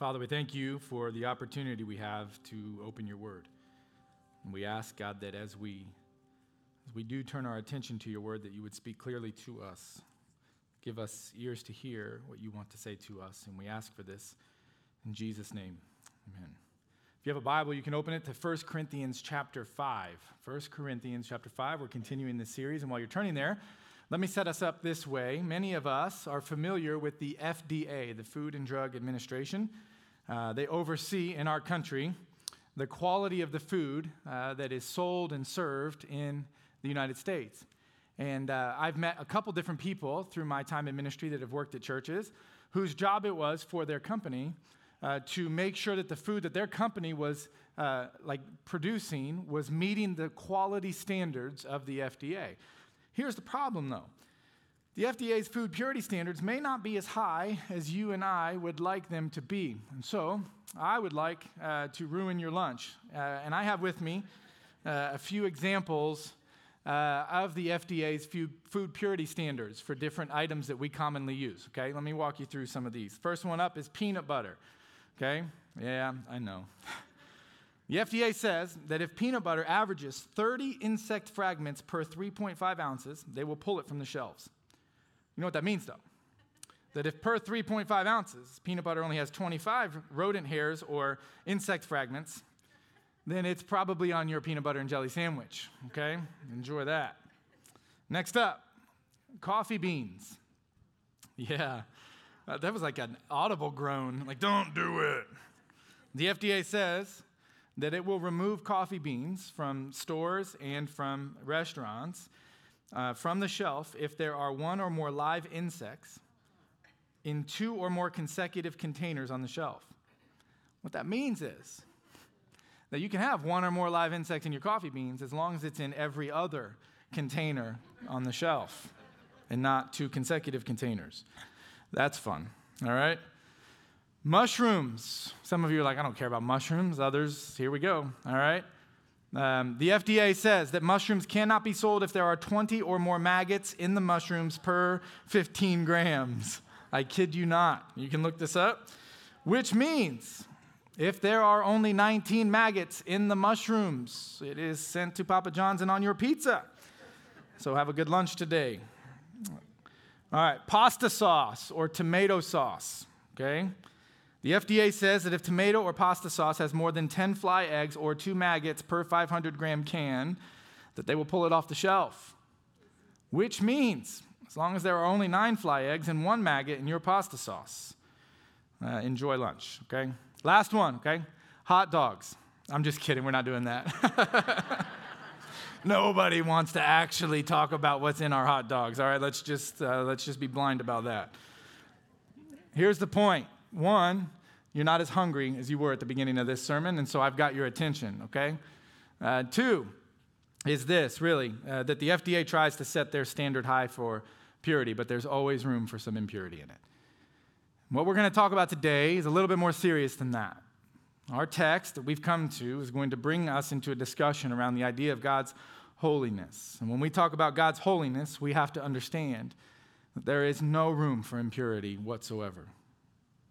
Father, we thank you for the opportunity we have to open your word. And we ask, God, that as we, as we do turn our attention to your word, that you would speak clearly to us. Give us ears to hear what you want to say to us. And we ask for this in Jesus' name. Amen. If you have a Bible, you can open it to 1 Corinthians chapter 5. 1 Corinthians chapter 5. We're continuing this series. And while you're turning there, let me set us up this way. Many of us are familiar with the FDA, the Food and Drug Administration. Uh, they oversee in our country the quality of the food uh, that is sold and served in the United States. And uh, I've met a couple different people through my time in ministry that have worked at churches whose job it was for their company uh, to make sure that the food that their company was uh, like producing was meeting the quality standards of the FDA. Here's the problem though the FDA's food purity standards may not be as high as you and I would like them to be. And so I would like uh, to ruin your lunch. Uh, and I have with me uh, a few examples uh, of the FDA's food purity standards for different items that we commonly use. Okay, let me walk you through some of these. First one up is peanut butter. Okay, yeah, I know. The FDA says that if peanut butter averages 30 insect fragments per 3.5 ounces, they will pull it from the shelves. You know what that means, though? That if per 3.5 ounces, peanut butter only has 25 rodent hairs or insect fragments, then it's probably on your peanut butter and jelly sandwich. Okay? Enjoy that. Next up, coffee beans. Yeah, uh, that was like an audible groan, like, don't do it. The FDA says that it will remove coffee beans from stores and from restaurants uh, from the shelf if there are one or more live insects in two or more consecutive containers on the shelf. What that means is that you can have one or more live insects in your coffee beans as long as it's in every other container on the shelf and not two consecutive containers. That's fun, all right? Mushrooms. Some of you are like, I don't care about mushrooms. Others, here we go, all right? Um, the FDA says that mushrooms cannot be sold if there are 20 or more maggots in the mushrooms per 15 grams. I kid you not. You can look this up. Which means if there are only 19 maggots in the mushrooms, it is sent to Papa John's and on your pizza. So have a good lunch today. All right, pasta sauce or tomato sauce, okay? The FDA says that if tomato or pasta sauce has more than 10 fly eggs or two maggots per 500 gram can, that they will pull it off the shelf. Which means, as long as there are only nine fly eggs and one maggot in your pasta sauce, uh, enjoy lunch, okay? Last one, okay? Hot dogs. I'm just kidding, we're not doing that. Nobody wants to actually talk about what's in our hot dogs, all right? Let's just, uh, let's just be blind about that. Here's the point one, you're not as hungry as you were at the beginning of this sermon, and so I've got your attention, okay? Uh, two is this, really, uh, that the FDA tries to set their standard high for purity, but there's always room for some impurity in it. What we're going to talk about today is a little bit more serious than that. Our text that we've come to is going to bring us into a discussion around the idea of God's holiness. And when we talk about God's holiness, we have to understand that there is no room for impurity whatsoever.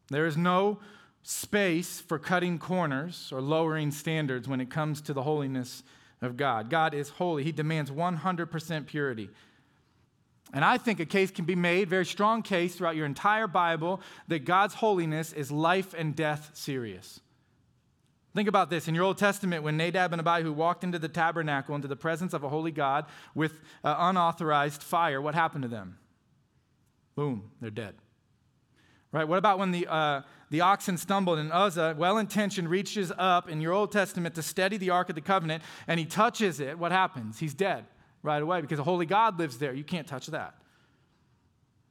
There is no space for cutting corners or lowering standards when it comes to the holiness of God. God is holy, He demands 100% purity. And I think a case can be made, very strong case throughout your entire Bible, that God's holiness is life and death serious. Think about this. In your Old Testament, when Nadab and Abihu walked into the tabernacle, into the presence of a holy God with uh, unauthorized fire, what happened to them? Boom, they're dead. Right? What about when the, uh, the oxen stumbled and Uzzah, well intentioned, reaches up in your Old Testament to steady the Ark of the Covenant and he touches it? What happens? He's dead right away because a holy God lives there. You can't touch that.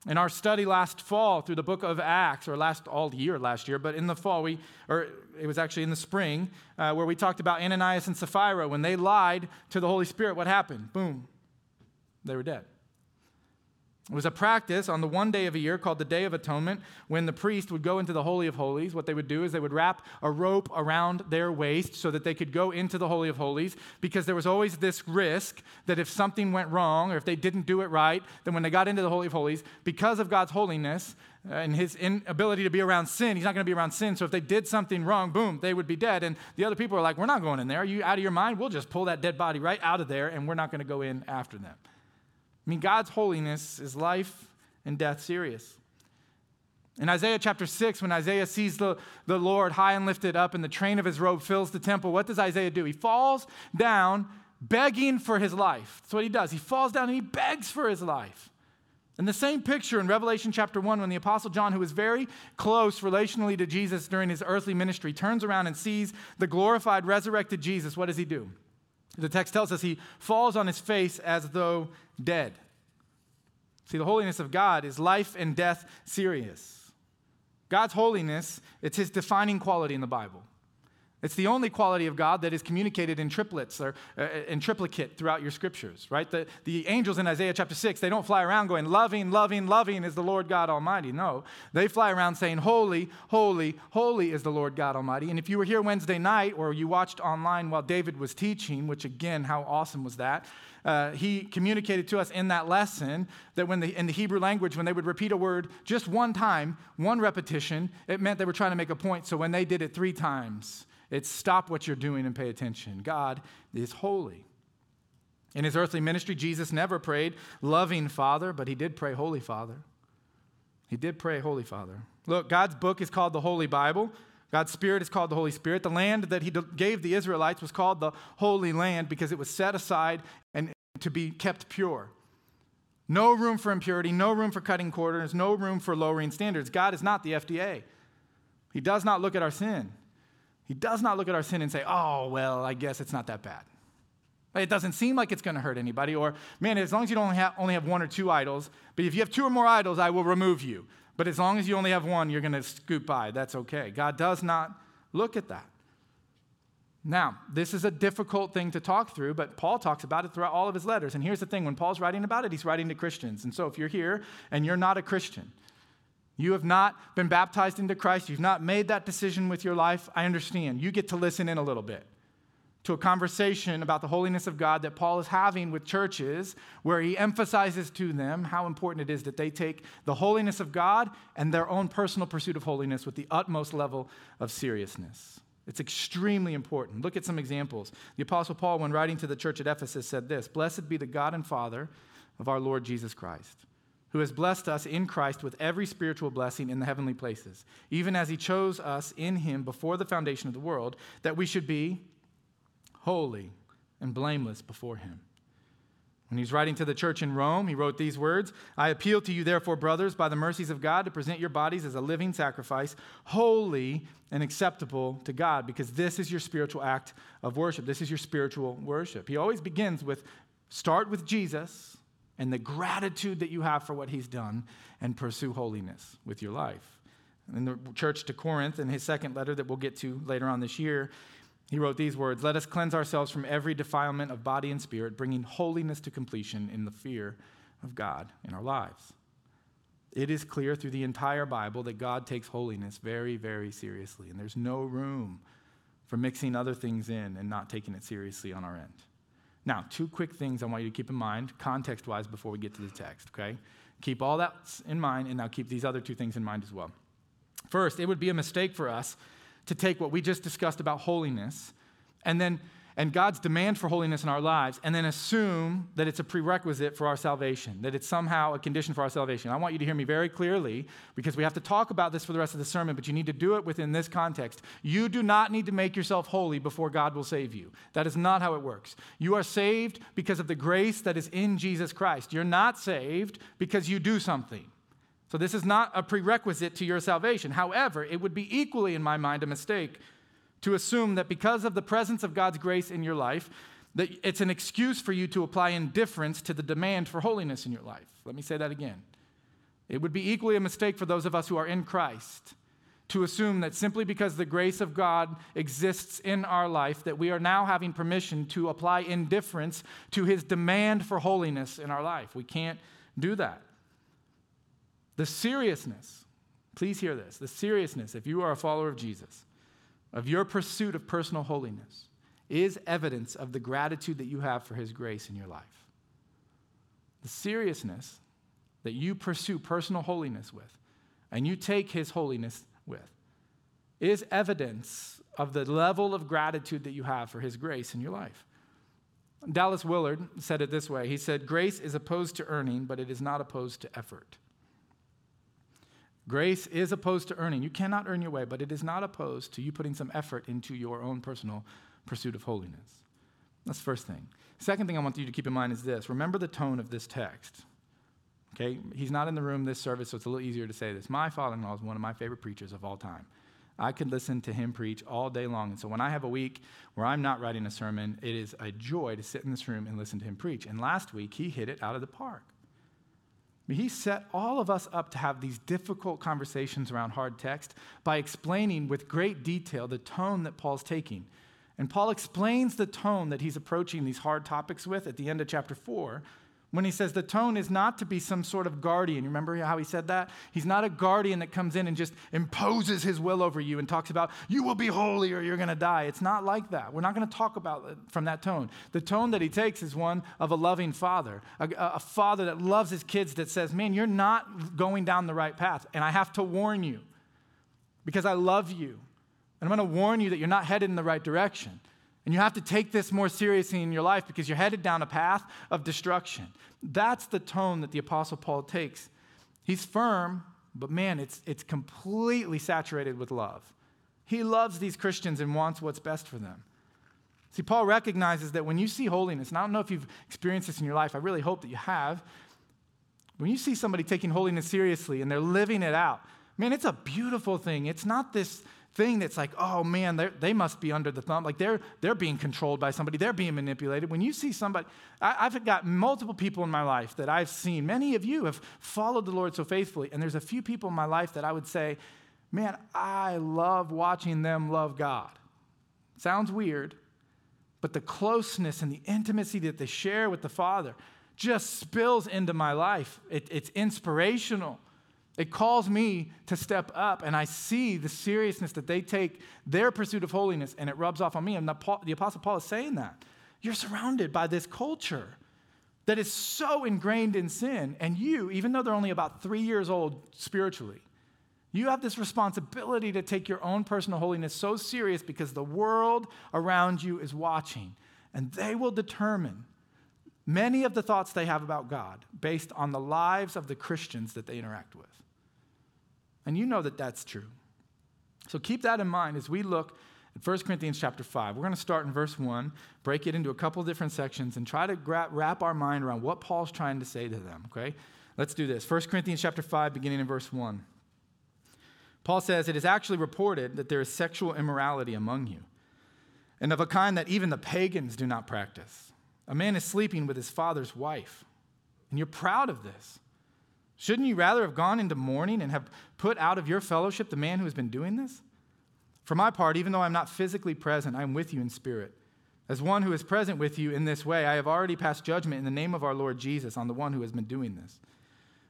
In our study last fall through the book of Acts, or last all year last year, but in the fall, we, or it was actually in the spring, uh, where we talked about Ananias and Sapphira. When they lied to the Holy Spirit, what happened? Boom, they were dead. It was a practice on the one day of a year called the Day of Atonement when the priest would go into the Holy of Holies. What they would do is they would wrap a rope around their waist so that they could go into the Holy of Holies because there was always this risk that if something went wrong or if they didn't do it right, then when they got into the Holy of Holies, because of God's holiness uh, and his inability to be around sin, he's not going to be around sin. So if they did something wrong, boom, they would be dead. And the other people are like, we're not going in there. Are you out of your mind? We'll just pull that dead body right out of there and we're not going to go in after them. I mean, God's holiness is life and death serious. In Isaiah chapter 6, when Isaiah sees the, the Lord high and lifted up and the train of his robe fills the temple, what does Isaiah do? He falls down begging for his life. That's what he does. He falls down and he begs for his life. And the same picture in Revelation chapter 1, when the Apostle John, who was very close relationally to Jesus during his earthly ministry, turns around and sees the glorified, resurrected Jesus, what does he do? The text tells us he falls on his face as though dead. See, the holiness of God is life and death serious. God's holiness, it's his defining quality in the Bible. It's the only quality of God that is communicated in triplets or uh, in triplicate throughout your scriptures, right? The, the angels in Isaiah chapter 6, they don't fly around going, loving, loving, loving is the Lord God Almighty. No, they fly around saying, holy, holy, holy is the Lord God Almighty. And if you were here Wednesday night or you watched online while David was teaching, which again, how awesome was that? Uh, he communicated to us in that lesson that when the, in the Hebrew language, when they would repeat a word just one time, one repetition, it meant they were trying to make a point. So when they did it three times, it's stop what you're doing and pay attention. God is holy. In his earthly ministry, Jesus never prayed, loving Father, but he did pray, Holy Father. He did pray, Holy Father. Look, God's book is called the Holy Bible. God's Spirit is called the Holy Spirit. The land that he gave the Israelites was called the Holy Land because it was set aside and to be kept pure. No room for impurity, no room for cutting corners, no room for lowering standards. God is not the FDA. He does not look at our sin. He does not look at our sin and say, oh, well, I guess it's not that bad. It doesn't seem like it's going to hurt anybody. Or, man, as long as you don't have, only have one or two idols, but if you have two or more idols, I will remove you. But as long as you only have one, you're going to scoot by. That's okay. God does not look at that. Now, this is a difficult thing to talk through, but Paul talks about it throughout all of his letters. And here's the thing when Paul's writing about it, he's writing to Christians. And so if you're here and you're not a Christian, you have not been baptized into Christ. You've not made that decision with your life. I understand. You get to listen in a little bit to a conversation about the holiness of God that Paul is having with churches, where he emphasizes to them how important it is that they take the holiness of God and their own personal pursuit of holiness with the utmost level of seriousness. It's extremely important. Look at some examples. The Apostle Paul, when writing to the church at Ephesus, said this Blessed be the God and Father of our Lord Jesus Christ who has blessed us in Christ with every spiritual blessing in the heavenly places, even as he chose us in him before the foundation of the world, that we should be holy and blameless before him. When he's writing to the church in Rome, he wrote these words I appeal to you, therefore, brothers, by the mercies of God, to present your bodies as a living sacrifice, holy and acceptable to God, because this is your spiritual act of worship. This is your spiritual worship. He always begins with start with Jesus and the gratitude that you have for what he's done and pursue holiness with your life. In the church to Corinth, in his second letter that we'll get to later on this year, he wrote these words Let us cleanse ourselves from every defilement of body and spirit, bringing holiness to completion in the fear of God in our lives. It is clear through the entire Bible that God takes holiness very, very seriously, and there's no room for mixing other things in and not taking it seriously on our end. Now, two quick things I want you to keep in mind, context wise, before we get to the text, okay? Keep all that in mind, and now keep these other two things in mind as well. First, it would be a mistake for us to take what we just discussed about holiness and then and God's demand for holiness in our lives, and then assume that it's a prerequisite for our salvation, that it's somehow a condition for our salvation. I want you to hear me very clearly because we have to talk about this for the rest of the sermon, but you need to do it within this context. You do not need to make yourself holy before God will save you. That is not how it works. You are saved because of the grace that is in Jesus Christ. You're not saved because you do something. So, this is not a prerequisite to your salvation. However, it would be equally, in my mind, a mistake to assume that because of the presence of God's grace in your life, that it's an excuse for you to apply indifference to the demand for holiness in your life. Let me say that again. It would be equally a mistake for those of us who are in Christ to assume that simply because the grace of God exists in our life that we are now having permission to apply indifference to his demand for holiness in our life. We can't do that. The seriousness, please hear this the seriousness, if you are a follower of Jesus, of your pursuit of personal holiness is evidence of the gratitude that you have for his grace in your life. The seriousness that you pursue personal holiness with and you take his holiness with is evidence of the level of gratitude that you have for his grace in your life. Dallas Willard said it this way He said, Grace is opposed to earning, but it is not opposed to effort. Grace is opposed to earning. You cannot earn your way, but it is not opposed to you putting some effort into your own personal pursuit of holiness. That's the first thing. Second thing I want you to keep in mind is this remember the tone of this text. Okay, he's not in the room this service, so it's a little easier to say this. My father in law is one of my favorite preachers of all time. I could listen to him preach all day long. And so when I have a week where I'm not writing a sermon, it is a joy to sit in this room and listen to him preach. And last week, he hit it out of the park. He set all of us up to have these difficult conversations around hard text by explaining with great detail the tone that Paul's taking. And Paul explains the tone that he's approaching these hard topics with at the end of chapter 4 when he says the tone is not to be some sort of guardian. You remember how he said that? He's not a guardian that comes in and just imposes his will over you and talks about, you will be holy or you're going to die. It's not like that. We're not going to talk about it from that tone. The tone that he takes is one of a loving father, a, a father that loves his kids, that says, man, you're not going down the right path. And I have to warn you because I love you. And I'm going to warn you that you're not headed in the right direction. And you have to take this more seriously in your life because you're headed down a path of destruction. That's the tone that the Apostle Paul takes. He's firm, but man, it's, it's completely saturated with love. He loves these Christians and wants what's best for them. See, Paul recognizes that when you see holiness, and I don't know if you've experienced this in your life, I really hope that you have. When you see somebody taking holiness seriously and they're living it out, man, it's a beautiful thing. It's not this thing that's like, oh man, they must be under the thumb. Like they're, they're being controlled by somebody, they're being manipulated. When you see somebody, I, I've got multiple people in my life that I've seen. Many of you have followed the Lord so faithfully. And there's a few people in my life that I would say, man, I love watching them love God. Sounds weird, but the closeness and the intimacy that they share with the Father just spills into my life. It, it's inspirational. It calls me to step up, and I see the seriousness that they take their pursuit of holiness, and it rubs off on me. And the, the Apostle Paul is saying that. You're surrounded by this culture that is so ingrained in sin, and you, even though they're only about three years old spiritually, you have this responsibility to take your own personal holiness so serious because the world around you is watching, and they will determine many of the thoughts they have about God based on the lives of the Christians that they interact with. And you know that that's true. So keep that in mind as we look at 1 Corinthians chapter 5. We're going to start in verse 1, break it into a couple different sections, and try to wrap our mind around what Paul's trying to say to them, okay? Let's do this. 1 Corinthians chapter 5, beginning in verse 1. Paul says, It is actually reported that there is sexual immorality among you, and of a kind that even the pagans do not practice. A man is sleeping with his father's wife, and you're proud of this. Shouldn't you rather have gone into mourning and have put out of your fellowship the man who has been doing this? For my part, even though I'm not physically present, I am with you in spirit. As one who is present with you in this way, I have already passed judgment in the name of our Lord Jesus on the one who has been doing this.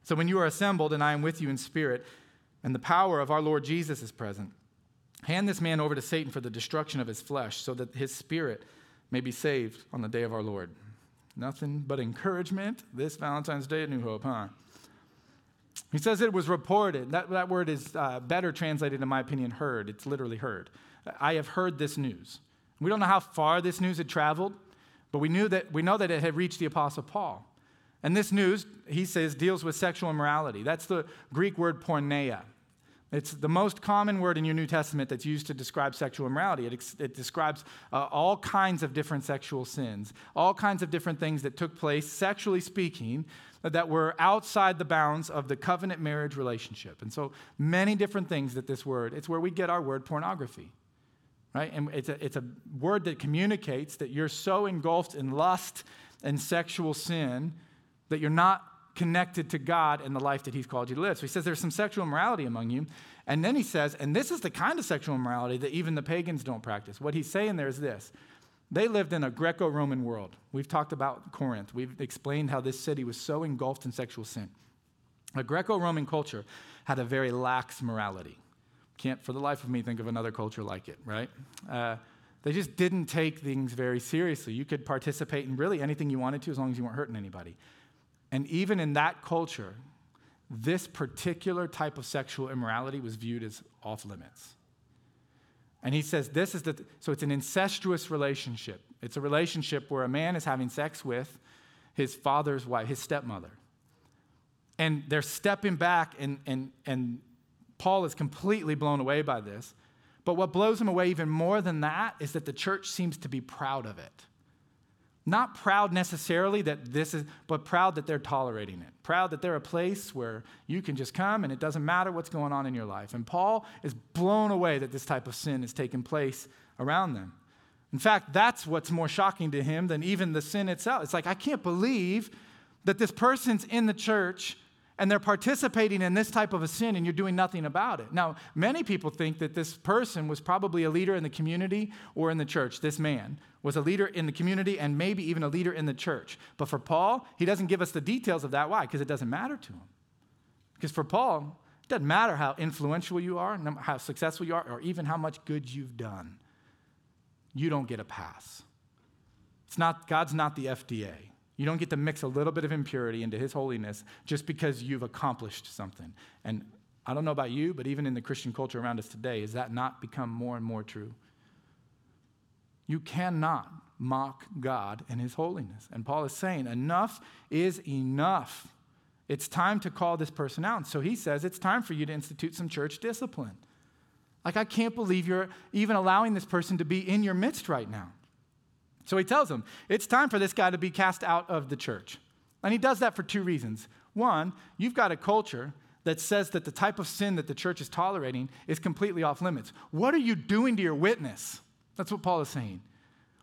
So when you are assembled and I am with you in spirit, and the power of our Lord Jesus is present, hand this man over to Satan for the destruction of his flesh, so that his spirit may be saved on the day of our Lord. Nothing but encouragement this Valentine's Day at New Hope, huh? He says it was reported. That, that word is uh, better translated, in my opinion, heard. It's literally heard. I have heard this news. We don't know how far this news had traveled, but we, knew that, we know that it had reached the Apostle Paul. And this news, he says, deals with sexual immorality. That's the Greek word porneia. It's the most common word in your New Testament that's used to describe sexual immorality. It, ex- it describes uh, all kinds of different sexual sins, all kinds of different things that took place, sexually speaking, that were outside the bounds of the covenant marriage relationship. And so many different things that this word, it's where we get our word pornography. Right? And it's a, it's a word that communicates that you're so engulfed in lust and sexual sin that you're not connected to God and the life that He's called you to live. So he says there's some sexual immorality among you. And then he says, and this is the kind of sexual immorality that even the pagans don't practice. What he's saying there is this they lived in a Greco Roman world. We've talked about Corinth. We've explained how this city was so engulfed in sexual sin. The Greco Roman culture had a very lax morality. Can't for the life of me think of another culture like it, right? Uh, they just didn't take things very seriously. You could participate in really anything you wanted to as long as you weren't hurting anybody. And even in that culture, this particular type of sexual immorality was viewed as off limits. And he says this is the, so it's an incestuous relationship. It's a relationship where a man is having sex with his father's wife, his stepmother. And they're stepping back, and, and, and Paul is completely blown away by this. But what blows him away even more than that is that the church seems to be proud of it. Not proud necessarily that this is, but proud that they're tolerating it. Proud that they're a place where you can just come and it doesn't matter what's going on in your life. And Paul is blown away that this type of sin is taking place around them. In fact, that's what's more shocking to him than even the sin itself. It's like, I can't believe that this person's in the church and they're participating in this type of a sin and you're doing nothing about it. Now, many people think that this person was probably a leader in the community or in the church. This man was a leader in the community and maybe even a leader in the church. But for Paul, he doesn't give us the details of that. Why? Because it doesn't matter to him. Because for Paul, it doesn't matter how influential you are, how successful you are, or even how much good you've done. You don't get a pass. It's not, God's not the FDA. You don't get to mix a little bit of impurity into His holiness just because you've accomplished something. And I don't know about you, but even in the Christian culture around us today, has that not become more and more true? You cannot mock God and His holiness. And Paul is saying, enough is enough. It's time to call this person out. So he says, it's time for you to institute some church discipline. Like, I can't believe you're even allowing this person to be in your midst right now. So he tells them, it's time for this guy to be cast out of the church. And he does that for two reasons. One, you've got a culture that says that the type of sin that the church is tolerating is completely off limits. What are you doing to your witness? That's what Paul is saying.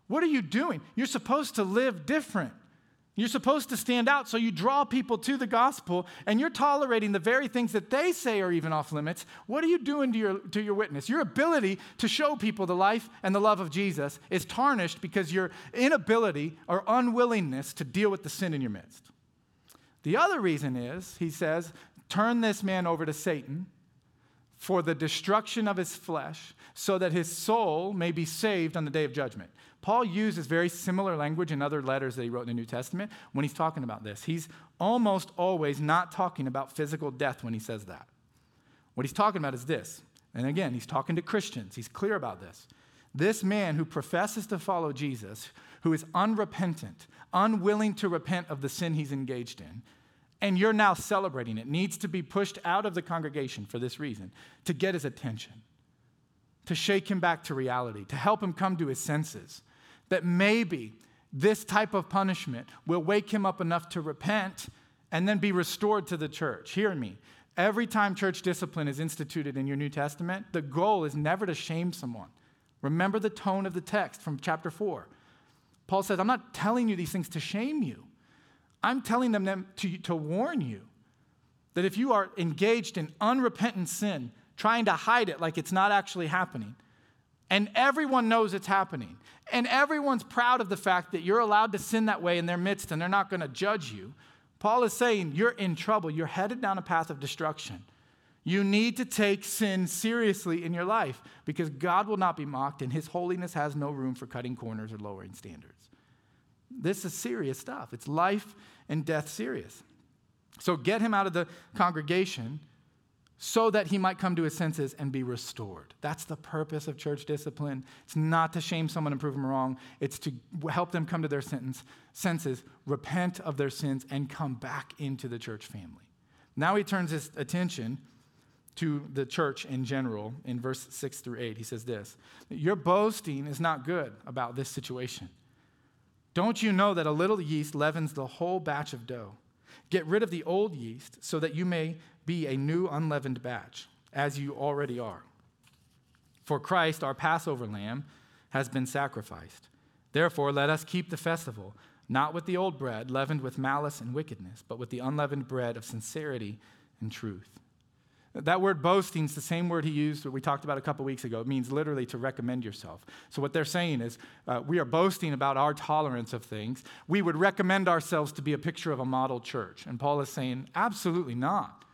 What are you doing? You're supposed to live different. You're supposed to stand out, so you draw people to the gospel, and you're tolerating the very things that they say are even off limits. What are you doing to your, to your witness? Your ability to show people the life and the love of Jesus is tarnished because your inability or unwillingness to deal with the sin in your midst. The other reason is, he says, turn this man over to Satan for the destruction of his flesh, so that his soul may be saved on the day of judgment. Paul uses very similar language in other letters that he wrote in the New Testament when he's talking about this. He's almost always not talking about physical death when he says that. What he's talking about is this. And again, he's talking to Christians. He's clear about this. This man who professes to follow Jesus, who is unrepentant, unwilling to repent of the sin he's engaged in, and you're now celebrating it, needs to be pushed out of the congregation for this reason to get his attention, to shake him back to reality, to help him come to his senses that maybe this type of punishment will wake him up enough to repent and then be restored to the church. Hear me. Every time church discipline is instituted in your New Testament, the goal is never to shame someone. Remember the tone of the text from chapter 4. Paul says, I'm not telling you these things to shame you, I'm telling them to, to warn you that if you are engaged in unrepentant sin, trying to hide it like it's not actually happening, and everyone knows it's happening. And everyone's proud of the fact that you're allowed to sin that way in their midst and they're not going to judge you. Paul is saying you're in trouble. You're headed down a path of destruction. You need to take sin seriously in your life because God will not be mocked and his holiness has no room for cutting corners or lowering standards. This is serious stuff. It's life and death serious. So get him out of the congregation so that he might come to his senses and be restored. That's the purpose of church discipline. It's not to shame someone and prove them wrong, it's to help them come to their sentence, senses, repent of their sins, and come back into the church family. Now he turns his attention to the church in general in verse 6 through 8. He says this Your boasting is not good about this situation. Don't you know that a little yeast leavens the whole batch of dough? Get rid of the old yeast so that you may be a new unleavened batch, as you already are. For Christ, our Passover lamb, has been sacrificed. Therefore, let us keep the festival, not with the old bread, leavened with malice and wickedness, but with the unleavened bread of sincerity and truth. That word boasting is the same word he used that we talked about a couple weeks ago. It means literally to recommend yourself. So, what they're saying is, uh, we are boasting about our tolerance of things. We would recommend ourselves to be a picture of a model church. And Paul is saying, absolutely not.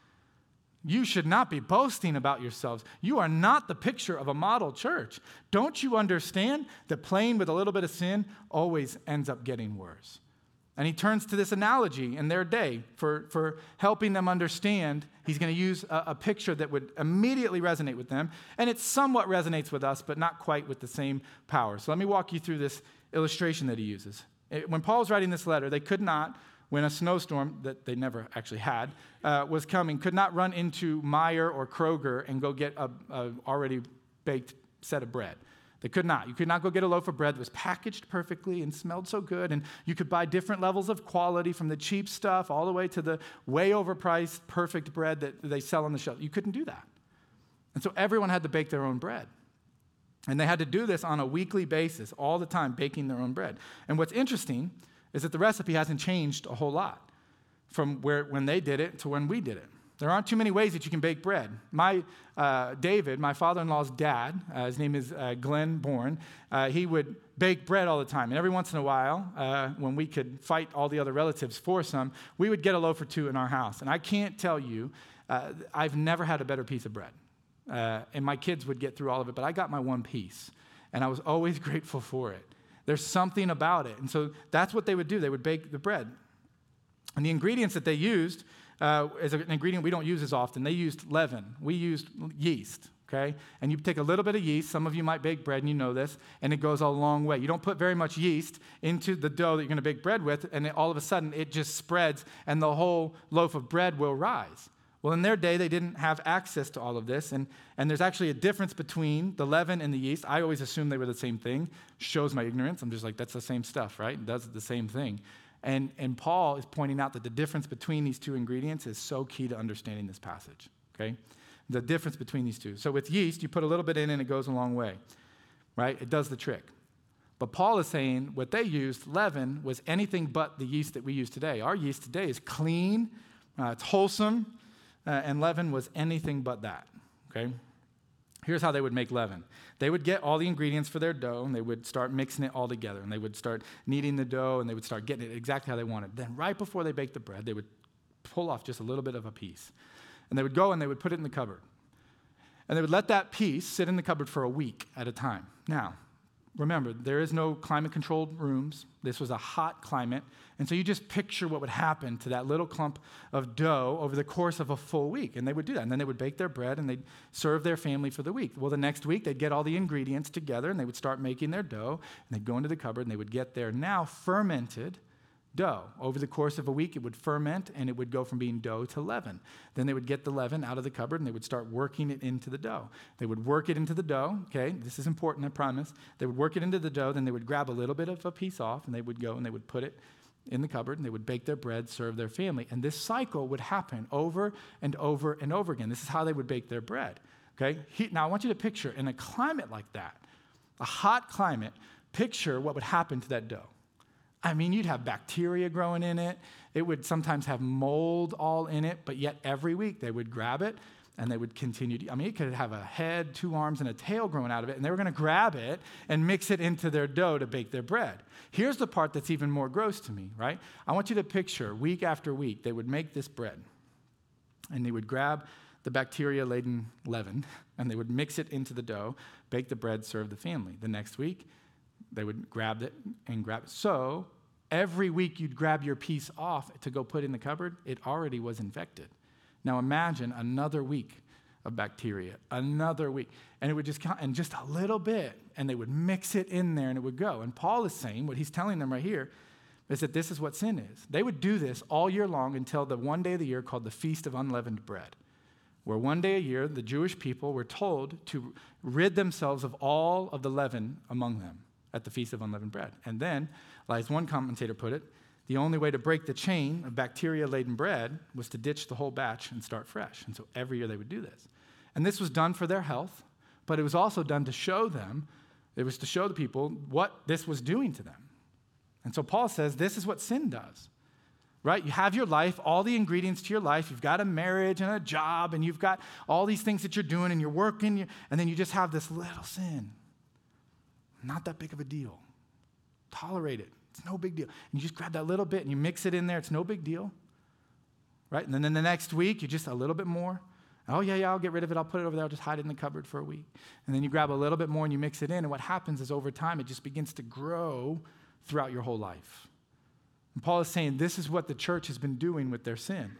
You should not be boasting about yourselves. You are not the picture of a model church. Don't you understand that playing with a little bit of sin always ends up getting worse? And he turns to this analogy in their day for, for helping them understand. He's going to use a, a, picture that would immediately resonate with them. And it somewhat resonates with us, but not quite with the same power. So let me walk you through this illustration that he uses. When Paul was writing this letter, they could not when a snowstorm that they never actually had uh, was coming, could not run into Meijer or Kroger and go get a, a already baked set of bread. They could not. You could not go get a loaf of bread that was packaged perfectly and smelled so good. And you could buy different levels of quality from the cheap stuff all the way to the way overpriced, perfect bread that they sell on the shelf. You couldn't do that. And so everyone had to bake their own bread. And they had to do this on a weekly basis, all the time, baking their own bread. And what's interesting is that the recipe hasn't changed a whole lot from where, when they did it to when we did it. There aren't too many ways that you can bake bread. My uh, David, my father-in-law's dad, uh, his name is uh, Glenn Bourne. Uh, he would bake bread all the time, and every once in a while, uh, when we could fight all the other relatives for some, we would get a loaf or two in our house. And I can't tell you, uh, I've never had a better piece of bread. and my kids would get through all of it, but I got my one piece, and I was always grateful for it. There's something about it. And so that's what they would do. They would bake the bread. And the ingredients that they used, uh, as an ingredient we don't use as often, they used leaven. We used yeast, okay? And you take a little bit of yeast. Some of you might bake bread and you know this, and it goes a long way. You don't put very much yeast into the dough that you're to bake bread with, and it, all of a sudden it just spreads, and the whole loaf of bread will rise. Well, in their day, they didn't have access to all of this. And, and there's actually a difference between the leaven and the yeast. I always assumed they were the same thing. Shows my ignorance. I'm just like, that's the same stuff, right? It does the same thing. And, and Paul is pointing out that the difference between these two ingredients is so key to understanding this passage, okay? The difference between these two. So with yeast, you put a little bit in and it goes a long way, right? It does the trick. But Paul is saying what they used, leaven, was anything but the yeast that we use today. Our yeast today is clean, uh, it's wholesome, uh, and leaven was anything but that. Okay? Here's how they would make leaven. They would get all the ingredients for their dough and they would start mixing it all together and they would start kneading the dough and they would start getting it exactly how they wanted. Then, right before they baked the bread, they would pull off just a little bit of a piece. And they would go and they would put it in the cupboard. And they would let that piece sit in the cupboard for a week at a time. Now, remember, there is no climate controlled rooms. This was a hot climate. And so you just picture what would happen to that little clump of dough over the course of a full week. And they would do that. And then they would bake their bread and they'd serve their family for the week. Well, the next week, they'd get all the ingredients together and they would start making their dough. And they'd go into the cupboard and they would get their now fermented dough. Over the course of a week, it would ferment and it would go from being dough to leaven. Then they would get the leaven out of the cupboard and they would start working it into the dough. They would work it into the dough, okay? This is important, I promise. They would work it into the dough, then they would grab a little bit of a piece off and they would go and they would put it in the cupboard and they would bake their bread, serve their family. And this cycle would happen over and over and over again. This is how they would bake their bread, okay? He, now, I want you to picture in a climate like that, a hot climate, picture what would happen to that dough. I mean, you'd have bacteria growing in it. It would sometimes have mold all in it, but yet every week they would grab it and they would continue to, I mean, it could have a head, two arms, and a tail growing out of it, and they were going to grab it and mix it into their dough to bake their bread. Here's the part that's even more gross to me, right? I want you to picture week after week, they would make this bread, and they would grab the bacteria laden leaven, and they would mix it into the dough, bake the bread, serve the family. The next week, they would grab it and grab it. So every week you'd grab your piece off to go put in the cupboard, it already was infected. Now imagine another week of bacteria, another week. And it would just count, and just a little bit, and they would mix it in there and it would go. And Paul is saying, what he's telling them right here, is that this is what sin is. They would do this all year long until the one day of the year called the Feast of Unleavened Bread, where one day a year the Jewish people were told to rid themselves of all of the leaven among them at the Feast of Unleavened Bread. And then, as one commentator put it, the only way to break the chain of bacteria laden bread was to ditch the whole batch and start fresh. And so every year they would do this. And this was done for their health, but it was also done to show them, it was to show the people what this was doing to them. And so Paul says this is what sin does. right? You have your life, all the ingredients to your life. You've got a marriage and a job, and you've got all these things that you're doing, and you're working, and then you just have this little sin. Not that big of a deal. Tolerate it. It's no big deal. And you just grab that little bit and you mix it in there. It's no big deal. Right? And then the next week, you just a little bit more. Oh, yeah, yeah, I'll get rid of it. I'll put it over there. I'll just hide it in the cupboard for a week. And then you grab a little bit more and you mix it in. And what happens is over time, it just begins to grow throughout your whole life. And Paul is saying this is what the church has been doing with their sin.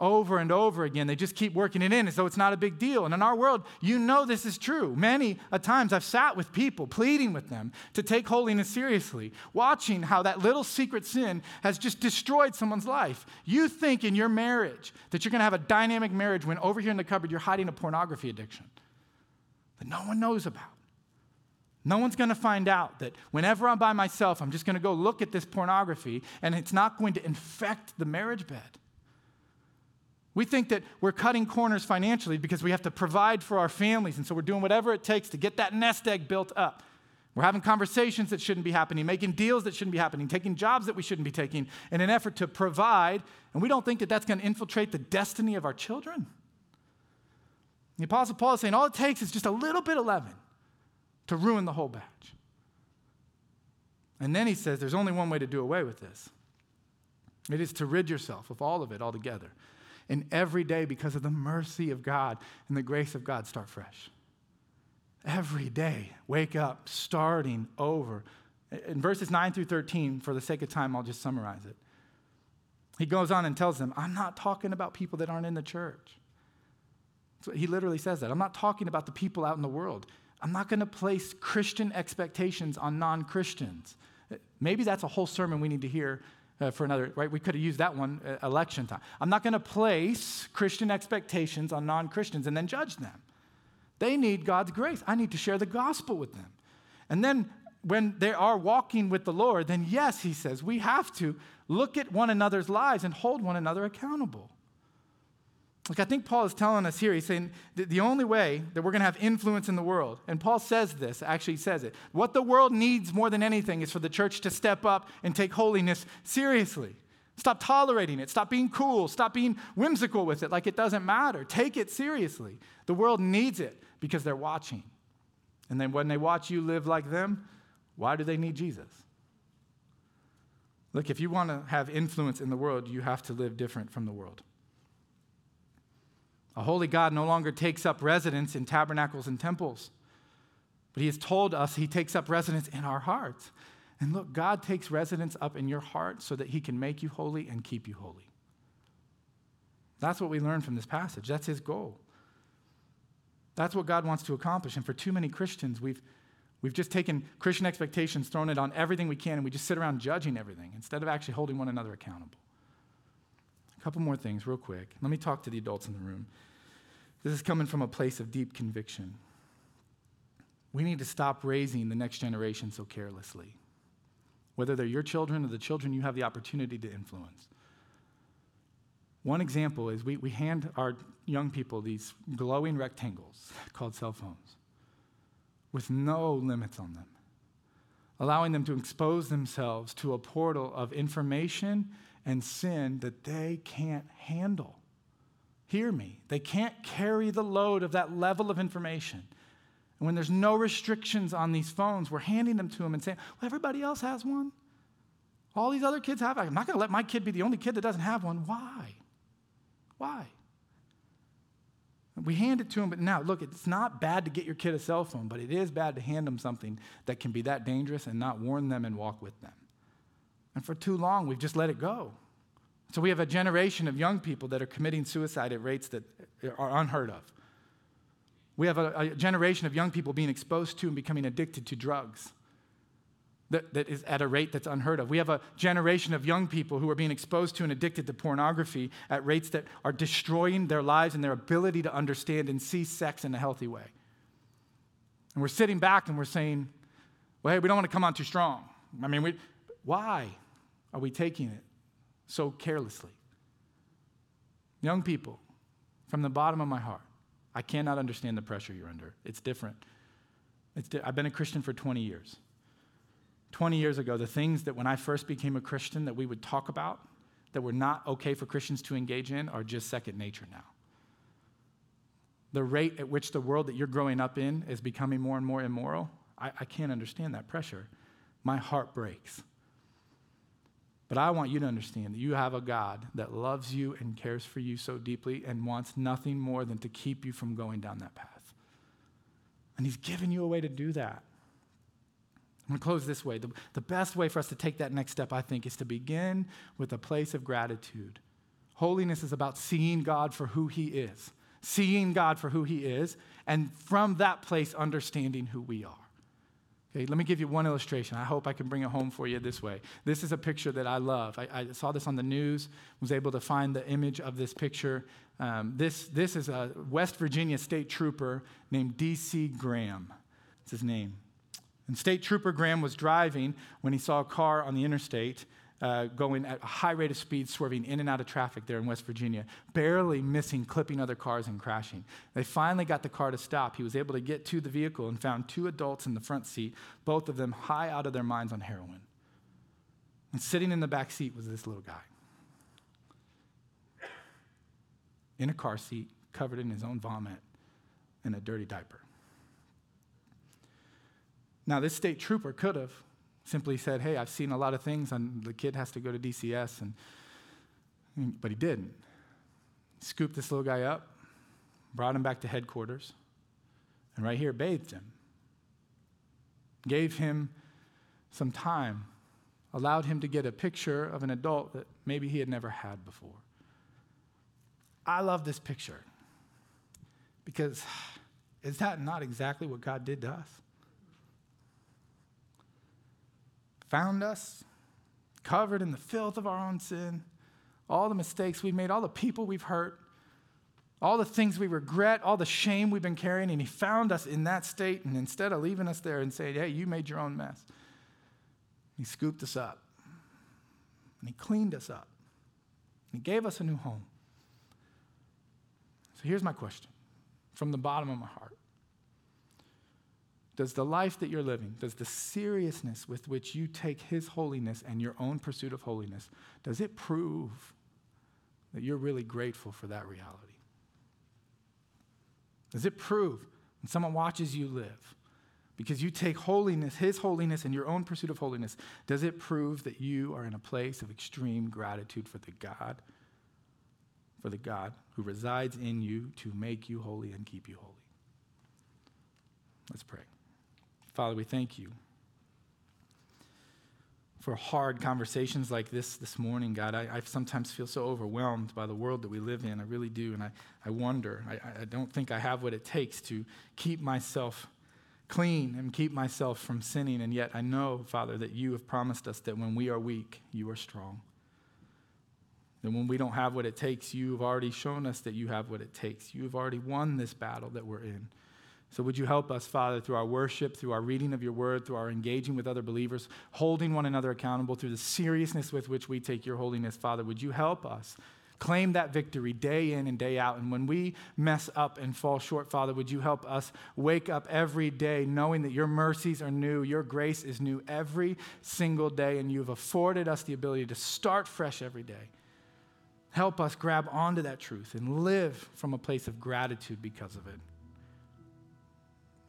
Over and over again, they just keep working it in as though it's not a big deal. And in our world, you know this is true. Many a times I've sat with people, pleading with them to take holiness seriously, watching how that little secret sin has just destroyed someone's life. You think in your marriage that you're going to have a dynamic marriage when over here in the cupboard you're hiding a pornography addiction that no one knows about. No one's going to find out that whenever I'm by myself, I'm just going to go look at this pornography and it's not going to infect the marriage bed. We think that we're cutting corners financially because we have to provide for our families, and so we're doing whatever it takes to get that nest egg built up. We're having conversations that shouldn't be happening, making deals that shouldn't be happening, taking jobs that we shouldn't be taking in an effort to provide, and we don't think that that's going to infiltrate the destiny of our children. The Apostle Paul is saying all it takes is just a little bit of leaven to ruin the whole batch. And then he says there's only one way to do away with this it is to rid yourself of all of it altogether. And every day, because of the mercy of God and the grace of God, start fresh. Every day, wake up, starting over. In verses 9 through 13, for the sake of time, I'll just summarize it. He goes on and tells them, I'm not talking about people that aren't in the church. So he literally says that. I'm not talking about the people out in the world. I'm not going to place Christian expectations on non Christians. Maybe that's a whole sermon we need to hear uh, for another, right? We could have used that one uh, election time. I'm not going to place Christian expectations on non Christians and then judge them. They need God's grace. I need to share the gospel with them. And then when they are walking with the Lord, then yes, he says, we have to look at one another's lives and hold one another accountable. Like, I think Paul is telling us here, he's saying the only way that we're going to have influence in the world, and Paul says this, actually says it, what the world needs more than anything is for the church to step up and take holiness seriously. Stop tolerating it. Stop being cool. Stop being whimsical with it like it doesn't matter. Take it seriously. The world needs it because they're watching. And then when they watch you live like them, why do they need Jesus? Look, if you want to have influence in the world, you have to live different from the world. A holy God no longer takes up residence in tabernacles and temples, but He has told us He takes up residence in our hearts. And look, God takes residence up in your heart so that He can make you holy and keep you holy. That's what we learn from this passage. That's His goal. That's what God wants to accomplish. And for too many Christians, we've, we've just taken Christian expectations, thrown it on everything we can, and we just sit around judging everything instead of actually holding one another accountable. Couple more things, real quick. Let me talk to the adults in the room. This is coming from a place of deep conviction. We need to stop raising the next generation so carelessly, whether they're your children or the children you have the opportunity to influence. One example is we, we hand our young people these glowing rectangles called cell phones with no limits on them, allowing them to expose themselves to a portal of information and sin that they can't handle. Hear me. They can't carry the load of that level of information. And when there's no restrictions on these phones, we're handing them to them and saying, well, everybody else has one. All these other kids have. I'm not going to let my kid be the only kid that doesn't have one. Why? Why? We hand it to them, but now, look, it's not bad to get your kid a cell phone, but it is bad to hand them something that can be that dangerous and not warn them and walk with them. And for too long, we've just let it go. So we have a generation of young people that are committing suicide at rates that are unheard of. We have a, a generation of young people being exposed to and becoming addicted to drugs that, that is at a rate that's unheard of. We have a generation of young people who are being exposed to and addicted to pornography at rates that are destroying their lives and their ability to understand and see sex in a healthy way. And we're sitting back and we're saying, well, hey, we don't want to come on too strong. I mean, we, why are we taking it so carelessly? Young people, from the bottom of my heart, I cannot understand the pressure you're under. It's different. It's di- I've been a Christian for 20 years. 20 years ago, the things that when I first became a Christian that we would talk about that were not okay for Christians to engage in are just second nature now. The rate at which the world that you're growing up in is becoming more and more immoral, I, I can't understand that pressure. My heart breaks. But I want you to understand that you have a God that loves you and cares for you so deeply and wants nothing more than to keep you from going down that path. And He's given you a way to do that. I'm going to close this way. The, the best way for us to take that next step, I think, is to begin with a place of gratitude. Holiness is about seeing God for who He is, seeing God for who He is, and from that place, understanding who we are. Okay, let me give you one illustration. I hope I can bring it home for you this way. This is a picture that I love. I, I saw this on the news, was able to find the image of this picture. Um, this, this is a West Virginia state trooper named D.C. Graham. That's his name. And State Trooper Graham was driving when he saw a car on the interstate uh, going at a high rate of speed, swerving in and out of traffic there in West Virginia, barely missing, clipping other cars and crashing. They finally got the car to stop. He was able to get to the vehicle and found two adults in the front seat, both of them high out of their minds on heroin. And sitting in the back seat was this little guy in a car seat, covered in his own vomit and a dirty diaper. Now, this state trooper could have simply said, Hey, I've seen a lot of things, and the kid has to go to DCS. And, but he didn't. Scooped this little guy up, brought him back to headquarters, and right here bathed him, gave him some time, allowed him to get a picture of an adult that maybe he had never had before. I love this picture because is that not exactly what God did to us? Found us, covered in the filth of our own sin, all the mistakes we've made, all the people we've hurt, all the things we regret, all the shame we've been carrying, and He found us in that state. And instead of leaving us there and saying, hey, you made your own mess, He scooped us up and He cleaned us up. And He gave us a new home. So here's my question from the bottom of my heart does the life that you're living, does the seriousness with which you take His holiness and your own pursuit of holiness, does it prove that you're really grateful for that reality? Does it prove when someone watches you live, because you take holiness, His holiness, and your own pursuit of holiness, does it prove that you are in a place of extreme gratitude for the God, for the God who resides in you to make you holy and keep you holy? Let's pray. Father, we thank you for hard conversations like this this morning, God. I, I, sometimes feel so overwhelmed by the world that we live in. I really do. And I, I wonder, I, I don't think I have what it takes to keep myself clean and keep myself from sinning. And yet I know, Father, that you have promised us that when we are weak, you are strong. That when we don't have what it takes, you've already shown us that you have what it takes. You have already won this battle that we're in. So, would you help us, Father, through our worship, through our reading of your word, through our engaging with other believers, holding one another accountable, through the seriousness with which we take your holiness, Father? Would you help us claim that victory day in and day out? And when we mess up and fall short, Father, would you help us wake up every day knowing that your mercies are new, your grace is new every single day, and you've afforded us the ability to start fresh every day? Help us grab onto that truth and live from a place of gratitude because of it.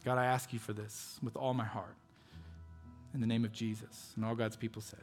God, I ask you for this with all my heart. In the name of Jesus. And all God's people said,